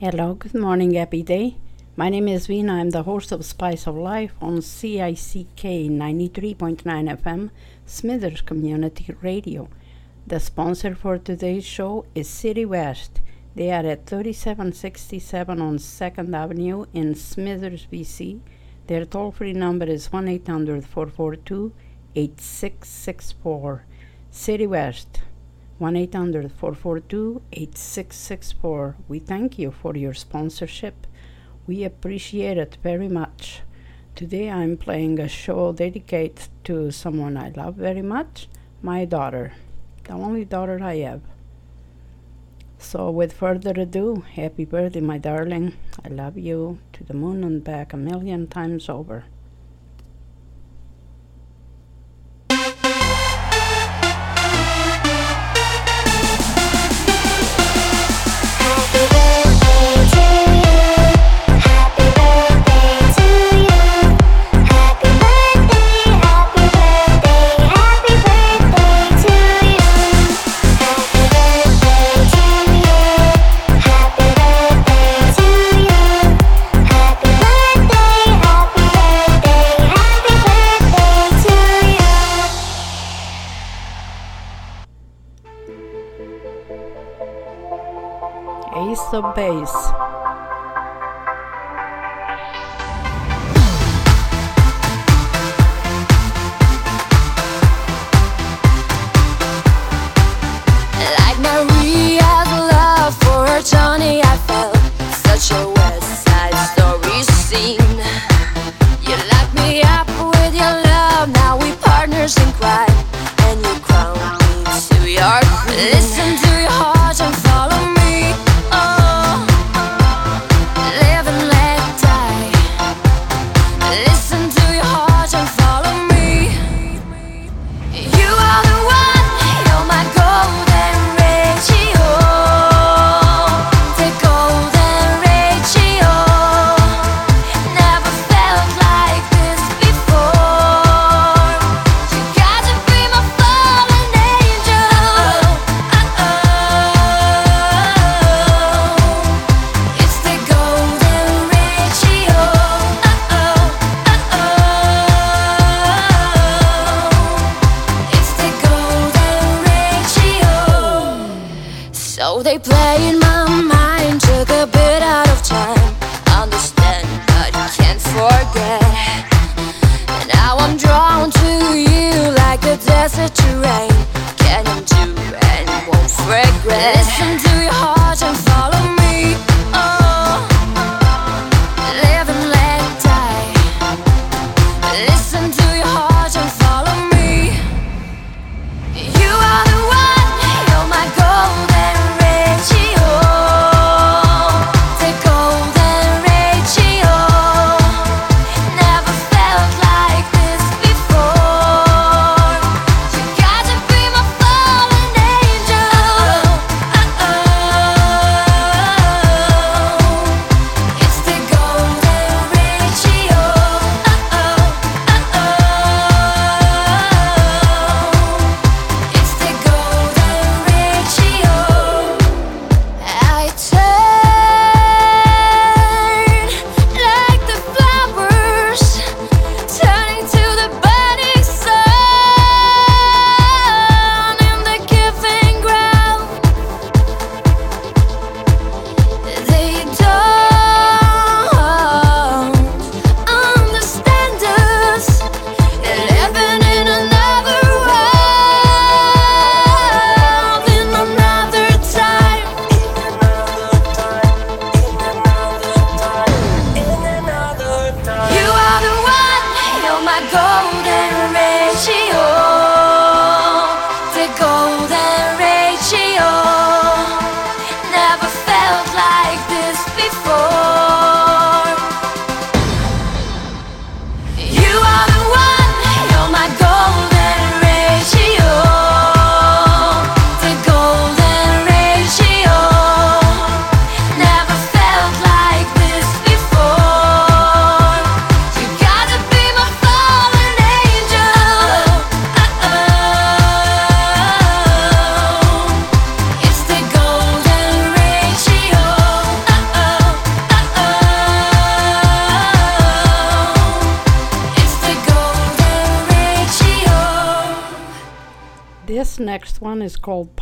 Hello, good morning, happy day. My name is Vina. I'm the host of Spice of Life on CICK 93.9 FM, Smithers Community Radio. The sponsor for today's show is City West. They are at 3767 on 2nd Avenue in Smithers, BC. Their toll free number is 1 800 442 8664. City West. 1 800 442 8664. We thank you for your sponsorship. We appreciate it very much. Today I'm playing a show dedicated to someone I love very much, my daughter, the only daughter I have. So, with further ado, happy birthday, my darling. I love you to the moon and back a million times over.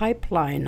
pipeline.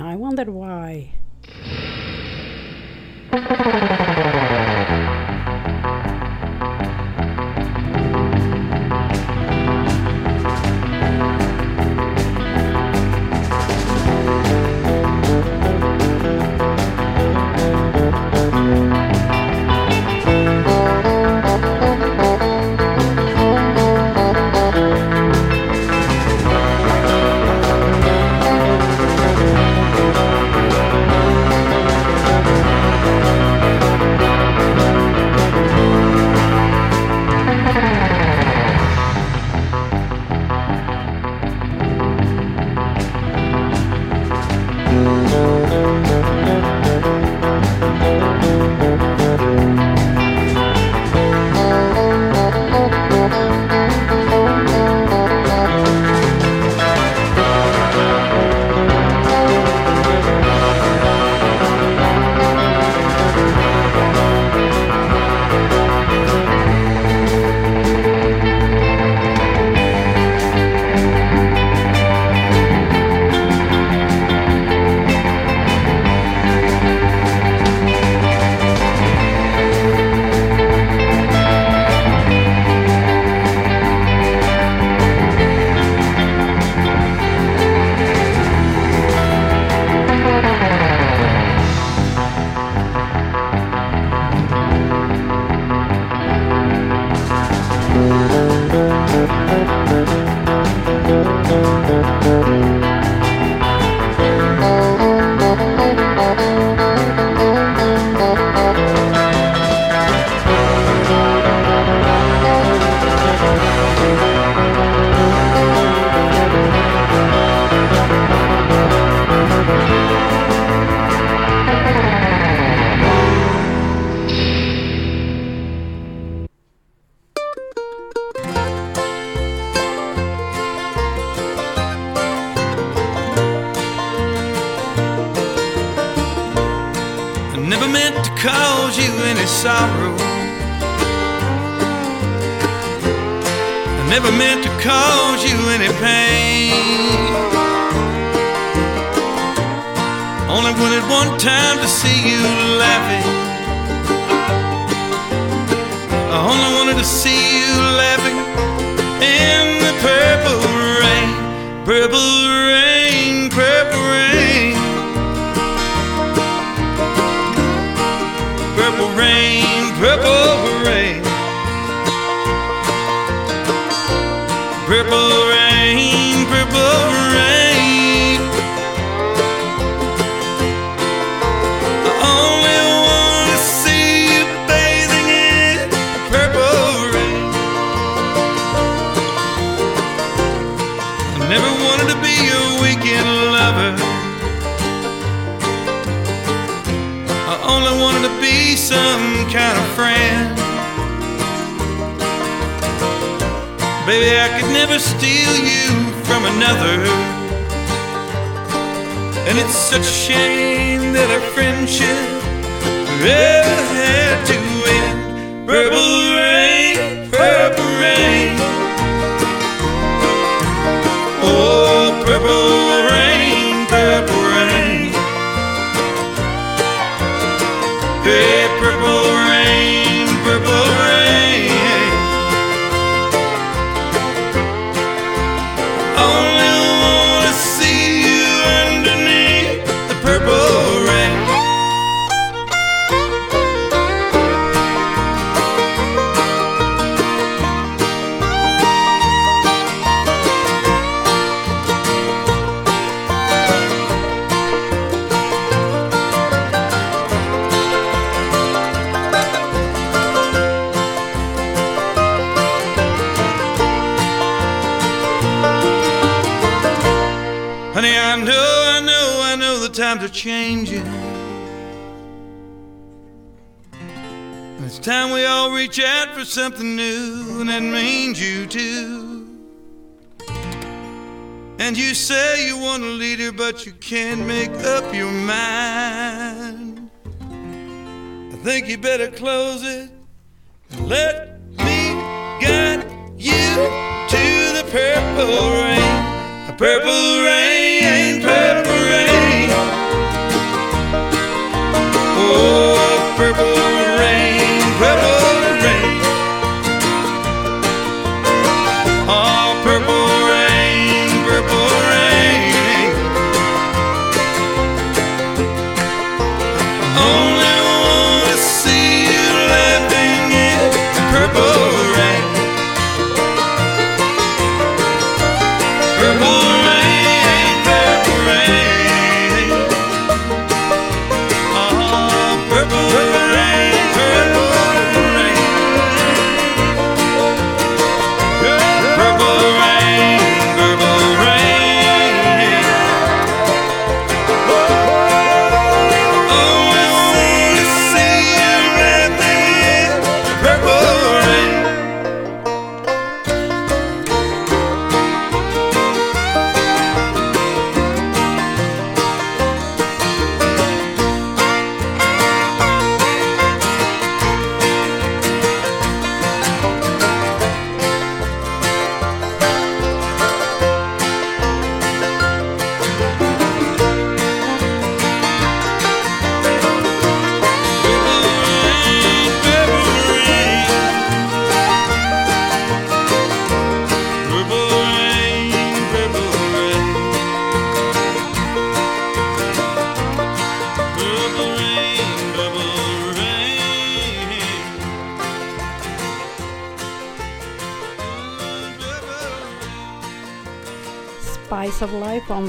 sorrow. I never meant to cause you any pain. Only wanted one time to see you laughing. I only wanted to see you laughing in the purple rain, purple rain. purple rain. Purple rain, purple rain. friend. Baby, I could never steal you from another. And it's such a shame that our friendship ever had to end. Verbal something new, and it means you too. And you say you want a leader, but you can't make up your mind. I think you better close it and let me guide you to the purple rain. A purple rain, purple rain. Oh.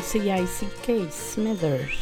CICK Smithers.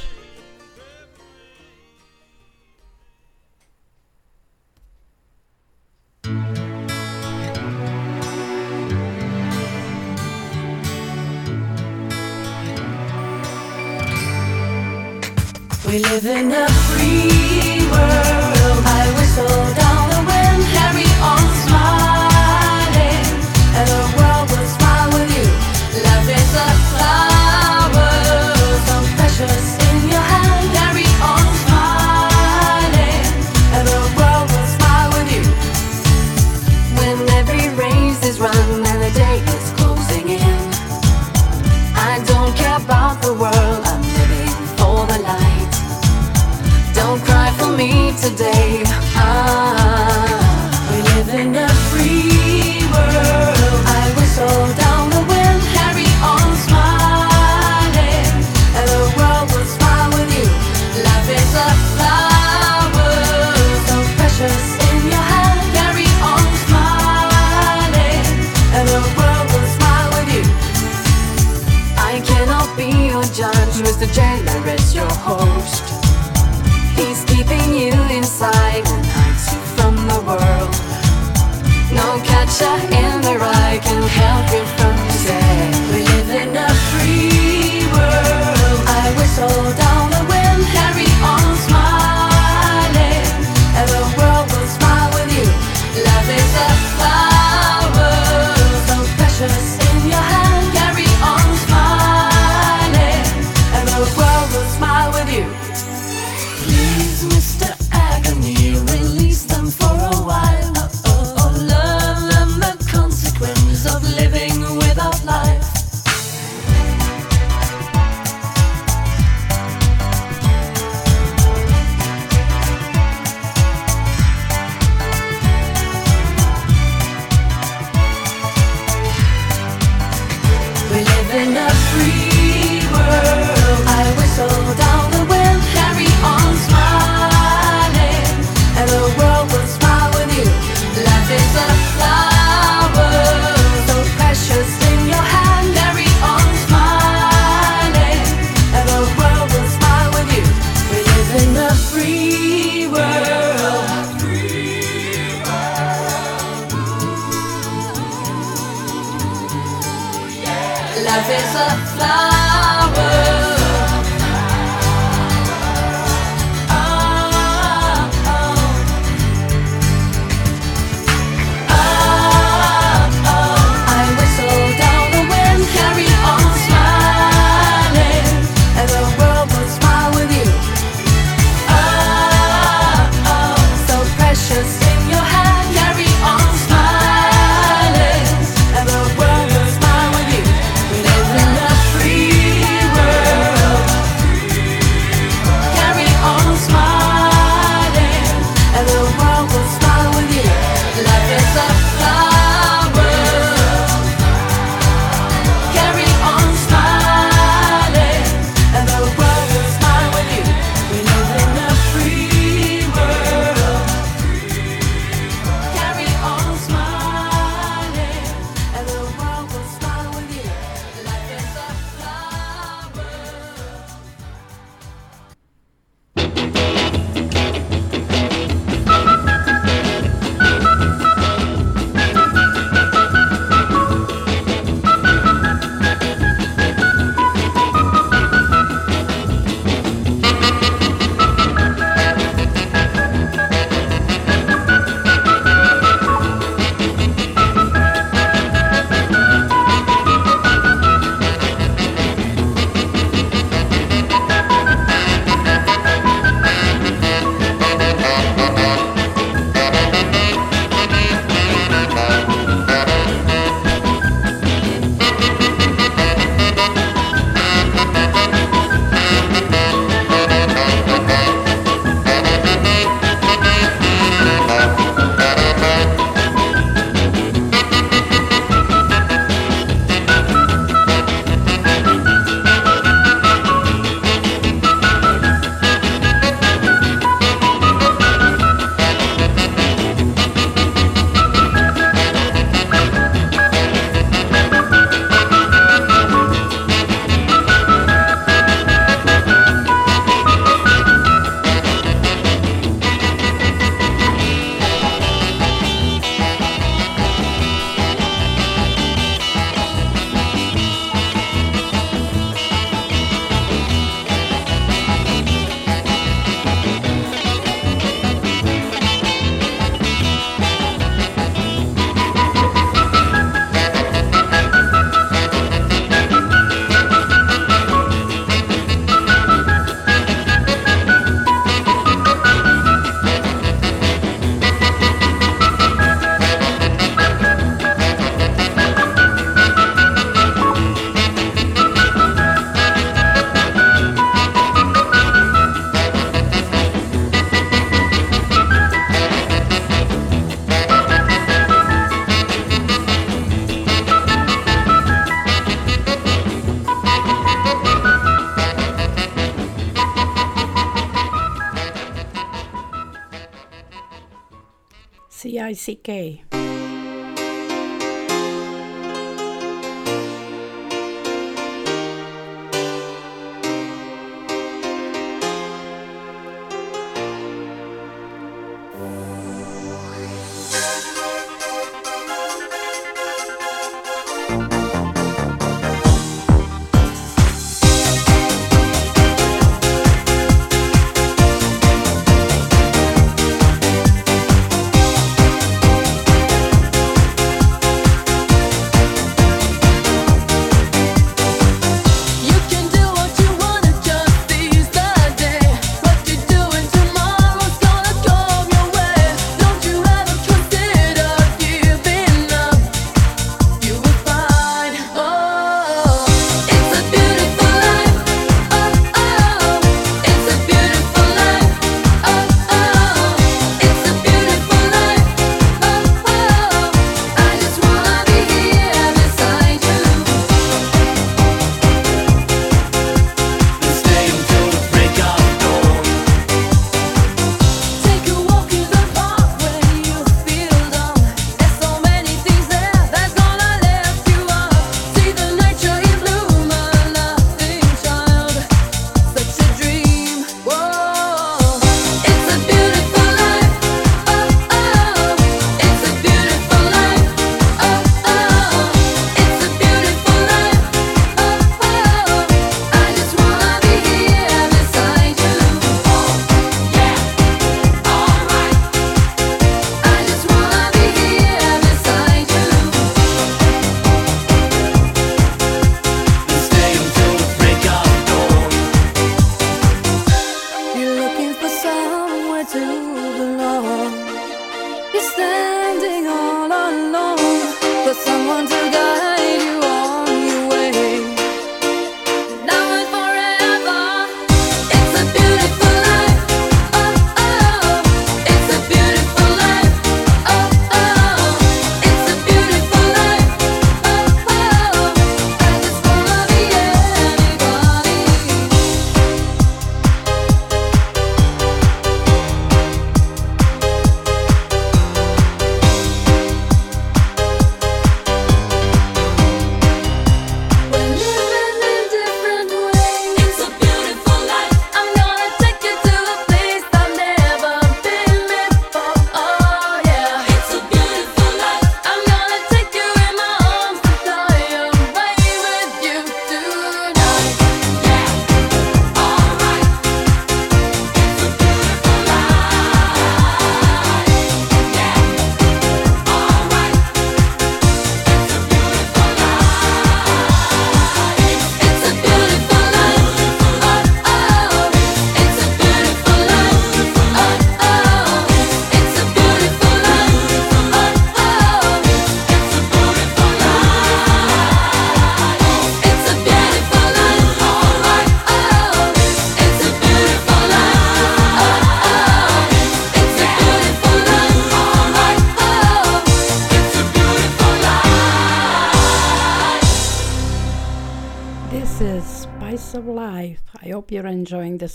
Así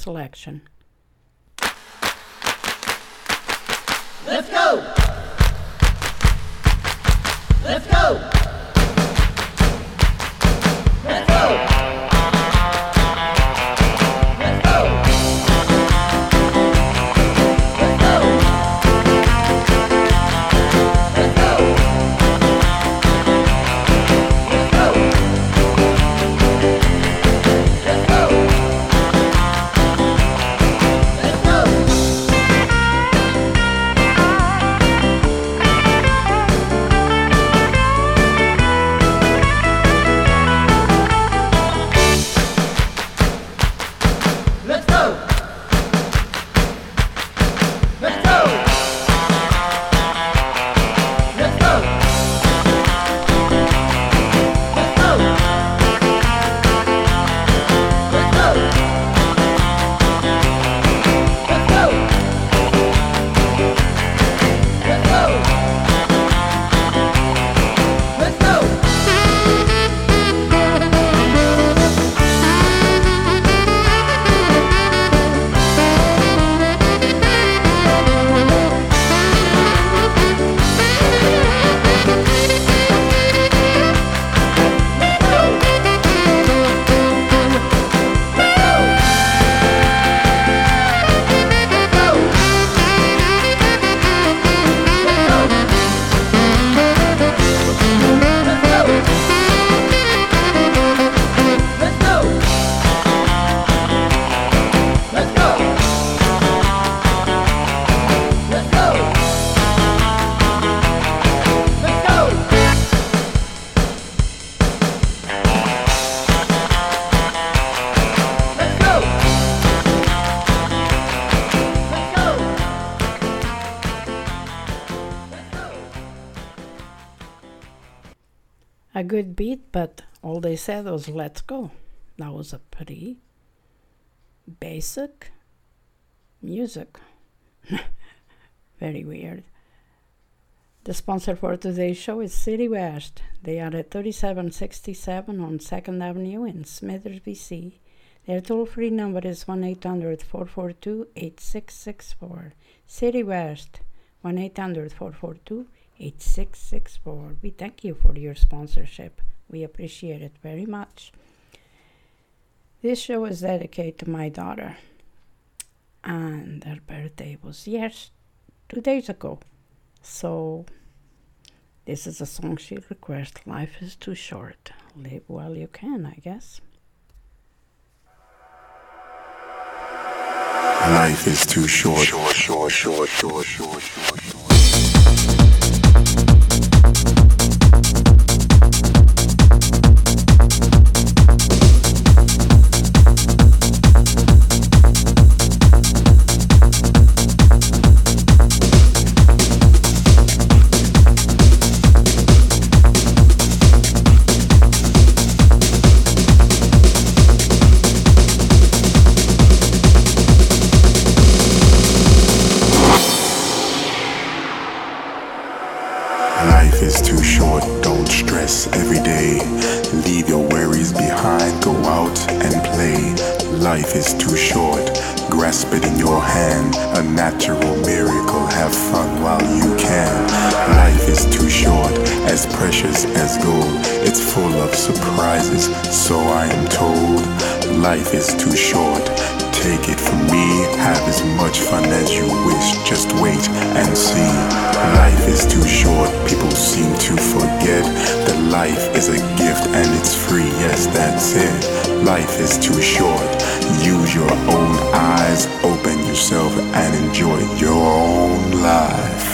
selection. Let's go. Let's go. Good beat, but all they said was let's go. That was a pretty basic music. Very weird. The sponsor for today's show is City West. They are at 3767 on 2nd Avenue in Smithers, BC. Their toll free number is 1 800 442 8664. City West 1 800 442 8664. We thank you for your sponsorship. We appreciate it very much. This show is dedicated to my daughter, and her birthday was yes, two days ago. So, this is a song she requests. Life is too short. Live while you can, I guess. Life is too short. Short, short, short, short, short, short, short. Every day. Leave your worries behind, go out and play. Life is too short, grasp it in your hand. A natural miracle, have fun while you can. Life is too short, as precious as gold. It's full of surprises, so I am told. Life is too short, take it from me. Have as much fun as you wish, just wait and see. Life is too short, people seem to forget that life is a gift and it's free. Yes, that's it. Life is too short. Use your own eyes, open yourself, and enjoy your own life.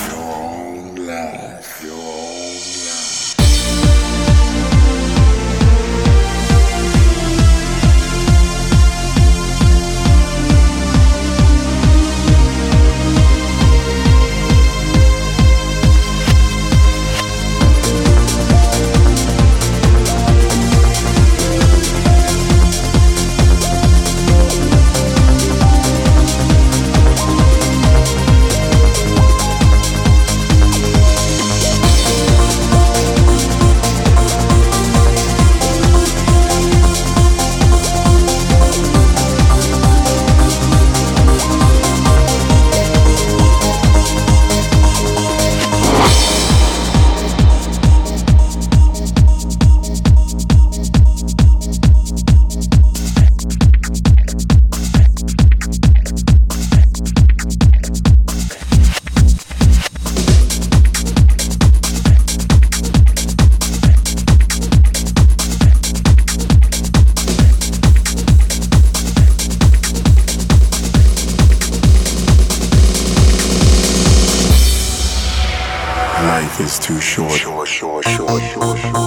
Too short. Short, short, short.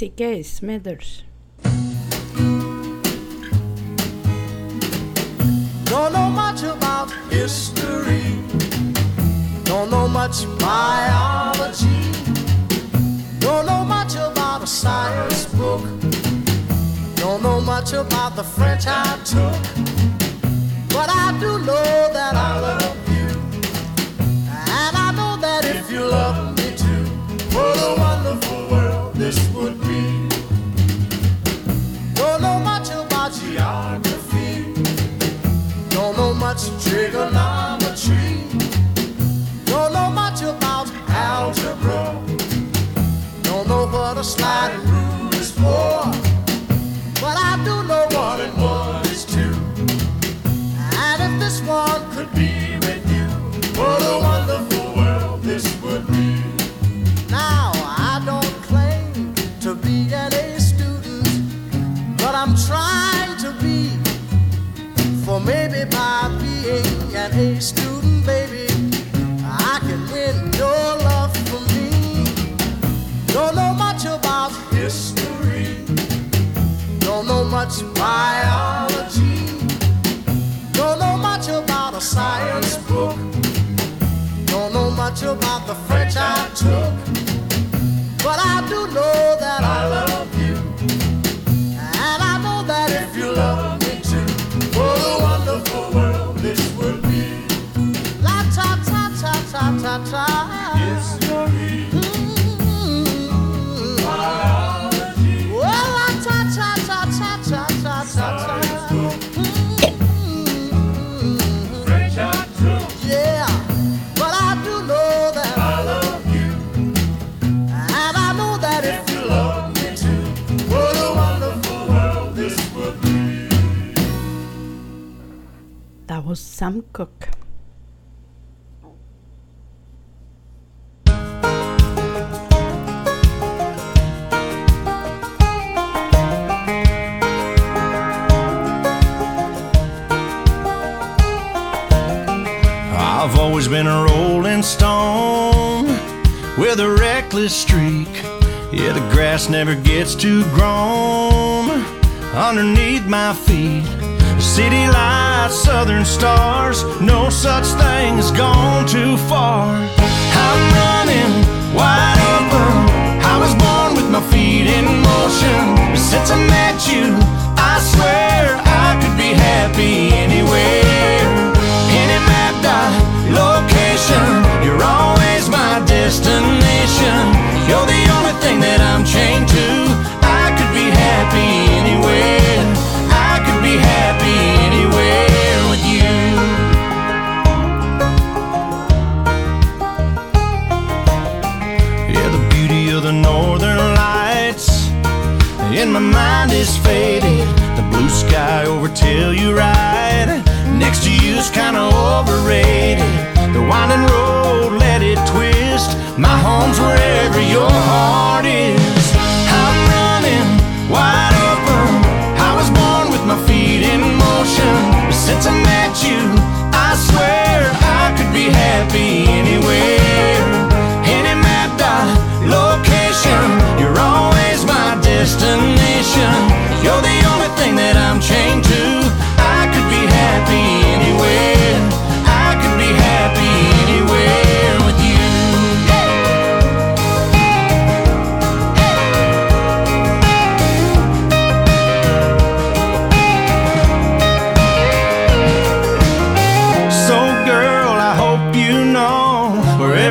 Así que Smithers. Don't know much about geography. Don't know much trigonometry. biology. Don't know much about a science book. Don't know much about the French I took. Sam Cooke. I've always been a rolling stone with a reckless streak. Yeah, the grass never gets too grown underneath my feet. City lights, southern stars, no such thing has gone too far. I'm running wide open. I was born with my feet in motion. Since I met you, I swear I could be happy anywhere. Any map dot location, you're always my destination. is fading the blue sky over till you ride. Next to you's kinda overrated, the winding road let it twist. My home's wherever your heart is.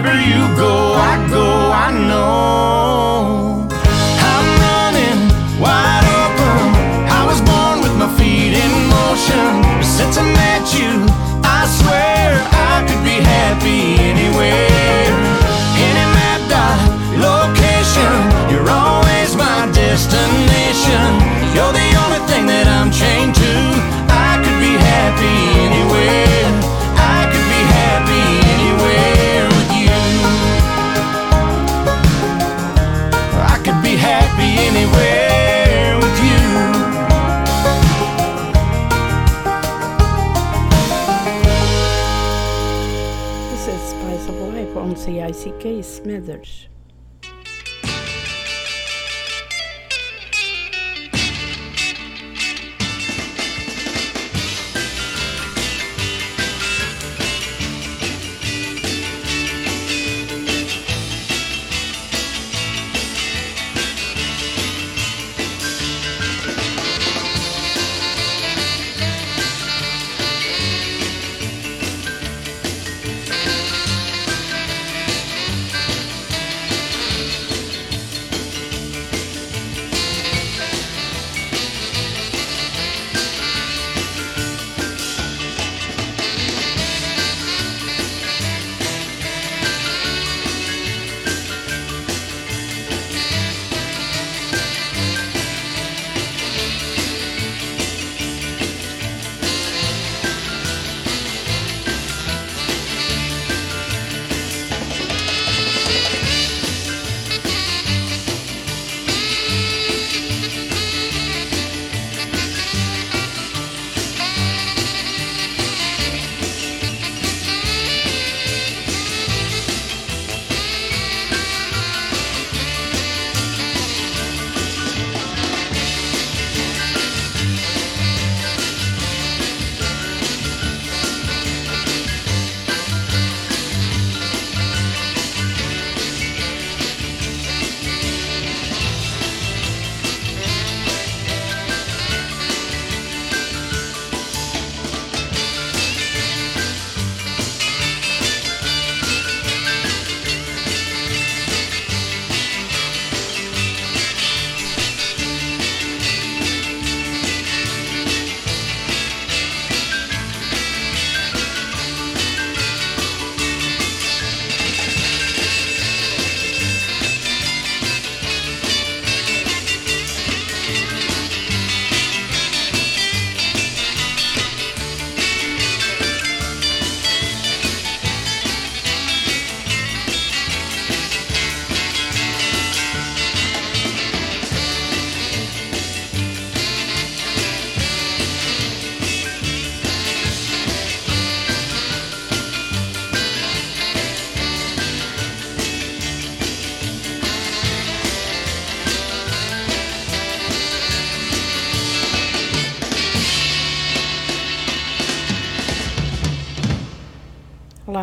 wherever you go. face Smithers.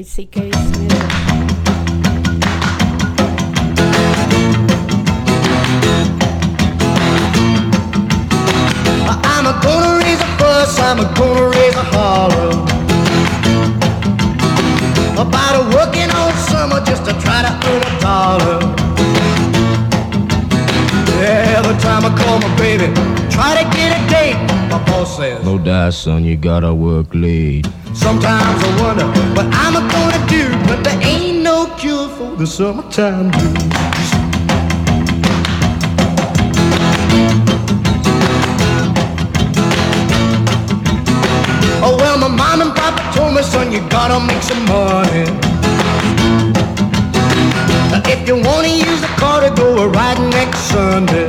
Ay, sí que. I'm a gonna raise a fuss, I'm a gonna raise a holler About a working all summer just to try to earn a dollar Every time I call my baby, try to get my boss says. No die, son, you gotta work late. Sometimes I wonder what I'm a gonna do, but there ain't no cure for the summertime blues. Oh well, my mom and papa told me, son, you gotta make some money. If you wanna use the car to go a ride next Sunday.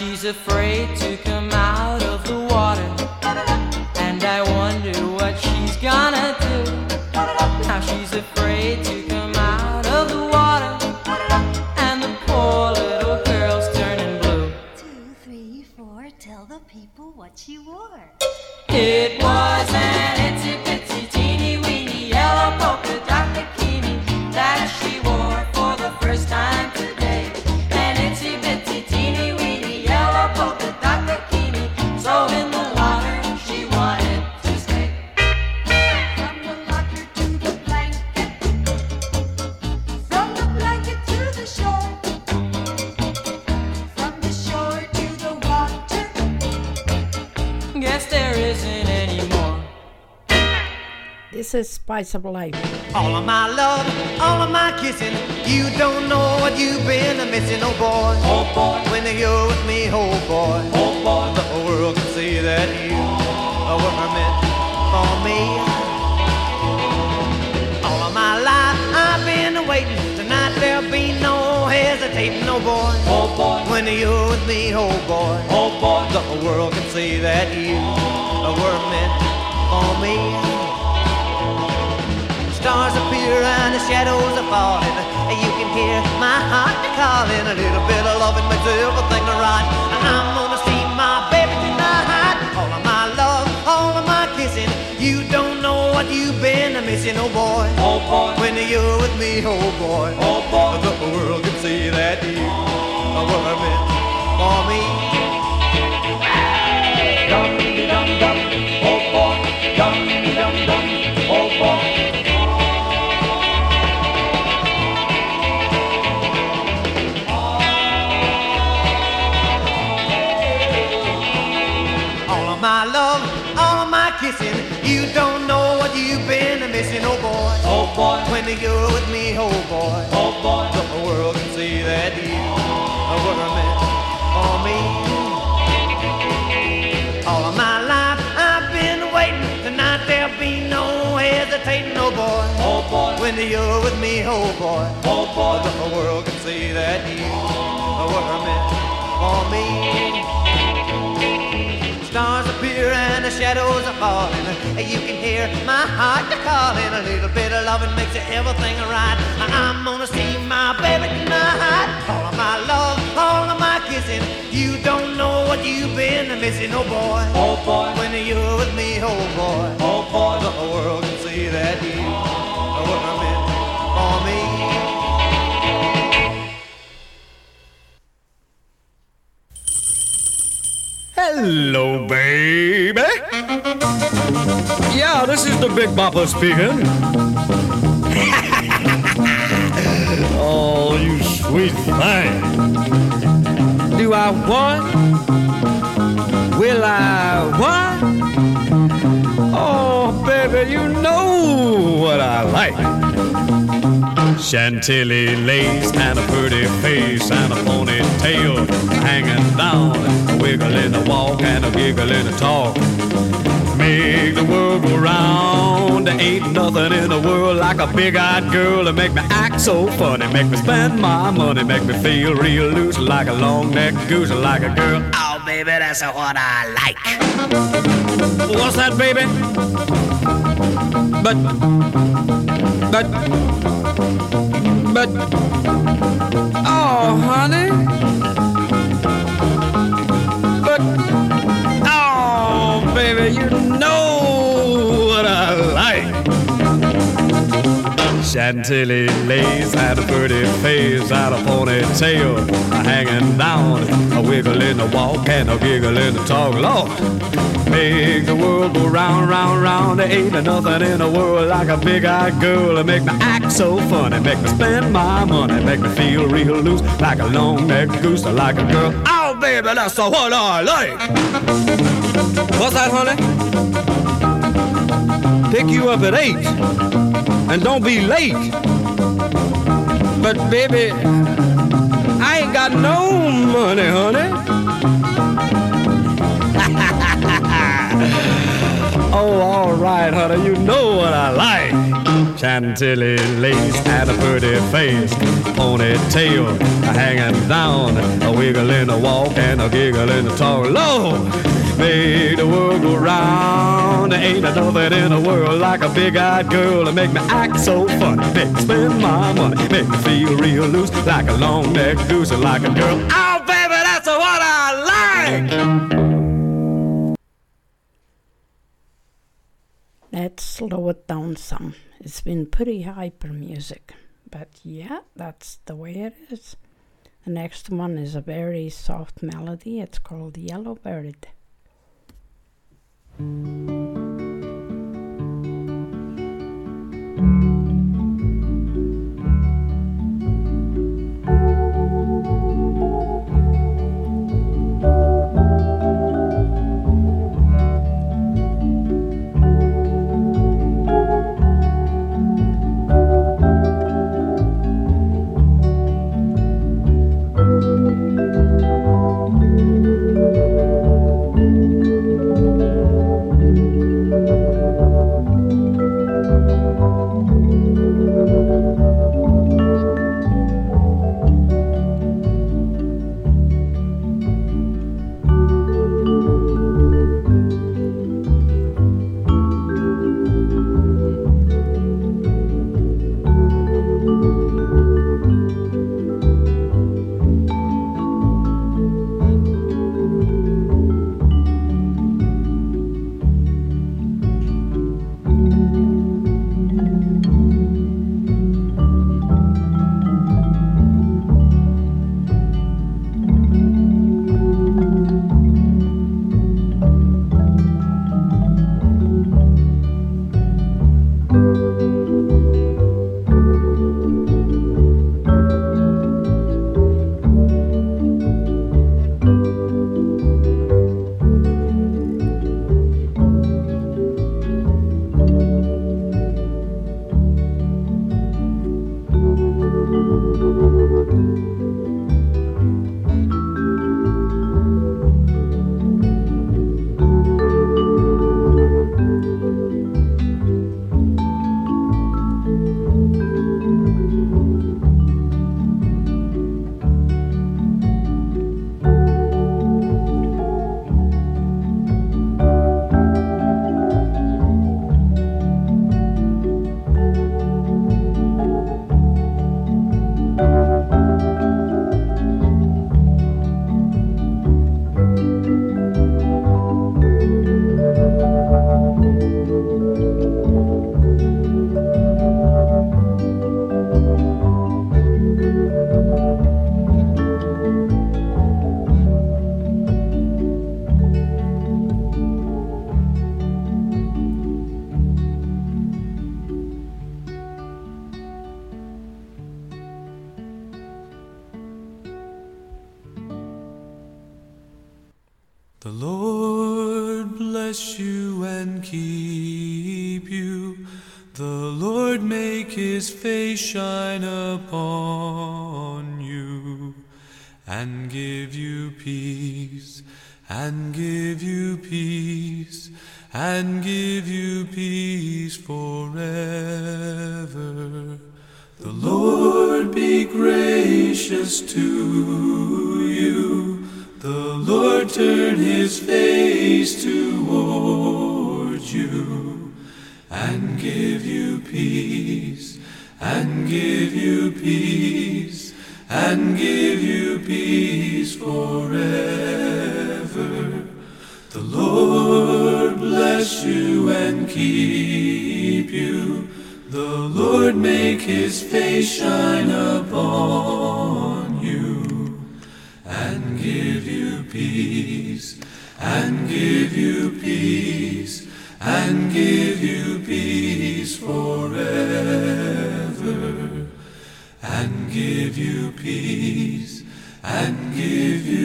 She's afraid to This is Spice of Life. All of my love, all of my kissing. You don't know what you've been missing, oh boy. Oh boy. When you're with me, oh boy. Oh boy. The whole world can see that you were meant for me. All of my life I've been waiting. Tonight there'll be no hesitating, oh boy. Oh boy. When you're with me, oh boy. Oh boy. The whole world can see that you were meant for me. Stars appear and the shadows are falling. You can hear my heart calling. A little bit of loving makes everything right. And I'm gonna see my baby tonight. All of my love, all of my kissing. You don't know what you've been missing, oh boy. Oh boy. When you're with me, oh boy. Oh boy. The world can see that you oh. were meant for me. When you're with me, oh boy. Oh boy. The whole world can see that you were meant for me. All of my life I've been waiting. Tonight there'll be no hesitating, oh boy. Oh boy. When you're with me, oh boy. Oh boy. The whole world can see that you were meant for me. Stars appear and the shadows are falling. You can hear my heart calling. A little bit of loving makes everything right. I'm gonna see my baby tonight. All of my love, all of my kissing. You don't know what you've been missing, oh boy. Oh boy. When you're with me, oh boy. Oh boy. The whole world can see that Hello, baby. Yeah, this is the Big Bopper speaking. oh, you sweet thing. Do I want? Will I want? Oh, baby, you know what I like. Chantilly lace and a pretty face and a ponytail hanging down, a wiggle in the walk and a giggle in the talk. Make the world world go round. There ain't nothing in the world like a big-eyed girl to make me act so funny, make me spend my money, make me feel real loose like a long-necked goose, like a girl. Oh, baby, that's what I like. What's that, baby? But, but, but, oh, honey. Chantilly lace had a pretty face, had a ponytail hanging down, a wiggle in the walk and a giggle in the talk. Lord, make the world go round, round, round. There ain't nothing in the world like a big-eyed girl to make me act so funny, make me spend my money, make me feel real loose like a long-necked goose, like a girl. Oh, baby, that's what I like. What's that, honey? Pick you up at eight and don't be late. But baby, I ain't got no money, honey. oh, all right, honey, you know what I like. Chantilly lace had a pretty face, ponytail hanging down, a wiggle in the walk and a giggle in the talk. Lord, make the world go round. Ain't nothing in the world like a big-eyed girl to make me act so funny, make me spend my money, make me feel real loose like a long-necked goose, and like a girl. Oh, baby, that's what I like. Let's slow it down some. It's been pretty hyper music, but yeah, that's the way it is. The next one is a very soft melody. It's called Yellow Bird. The gracious to you. The Lord turn his face toward you and give you peace, and give you peace, and give you peace forever. The Lord bless you and keep make his face shine upon you and give you peace, and give you peace, and give you peace forever, and give you peace, and give you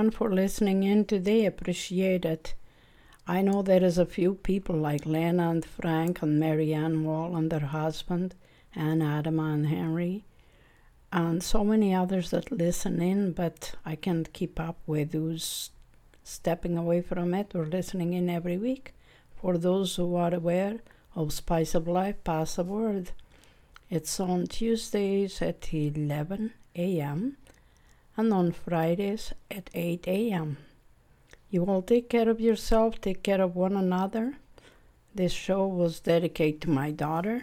everyone for listening in today. Appreciate it. I know there is a few people like Lena and Frank and Marianne Wall and their husband, and Adam and Henry, and so many others that listen in, but I can't keep up with who's stepping away from it or listening in every week. For those who are aware of Spice of Life, pass the word. It's on Tuesdays at 11 a.m. and on Fridays at 8 a.m. You all take care of yourself, take care of one another. This show was dedicated to my daughter,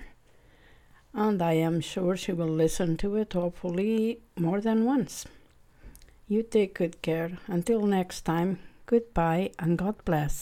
and I am sure she will listen to it, hopefully, more than once. You take good care. Until next time, goodbye and God bless.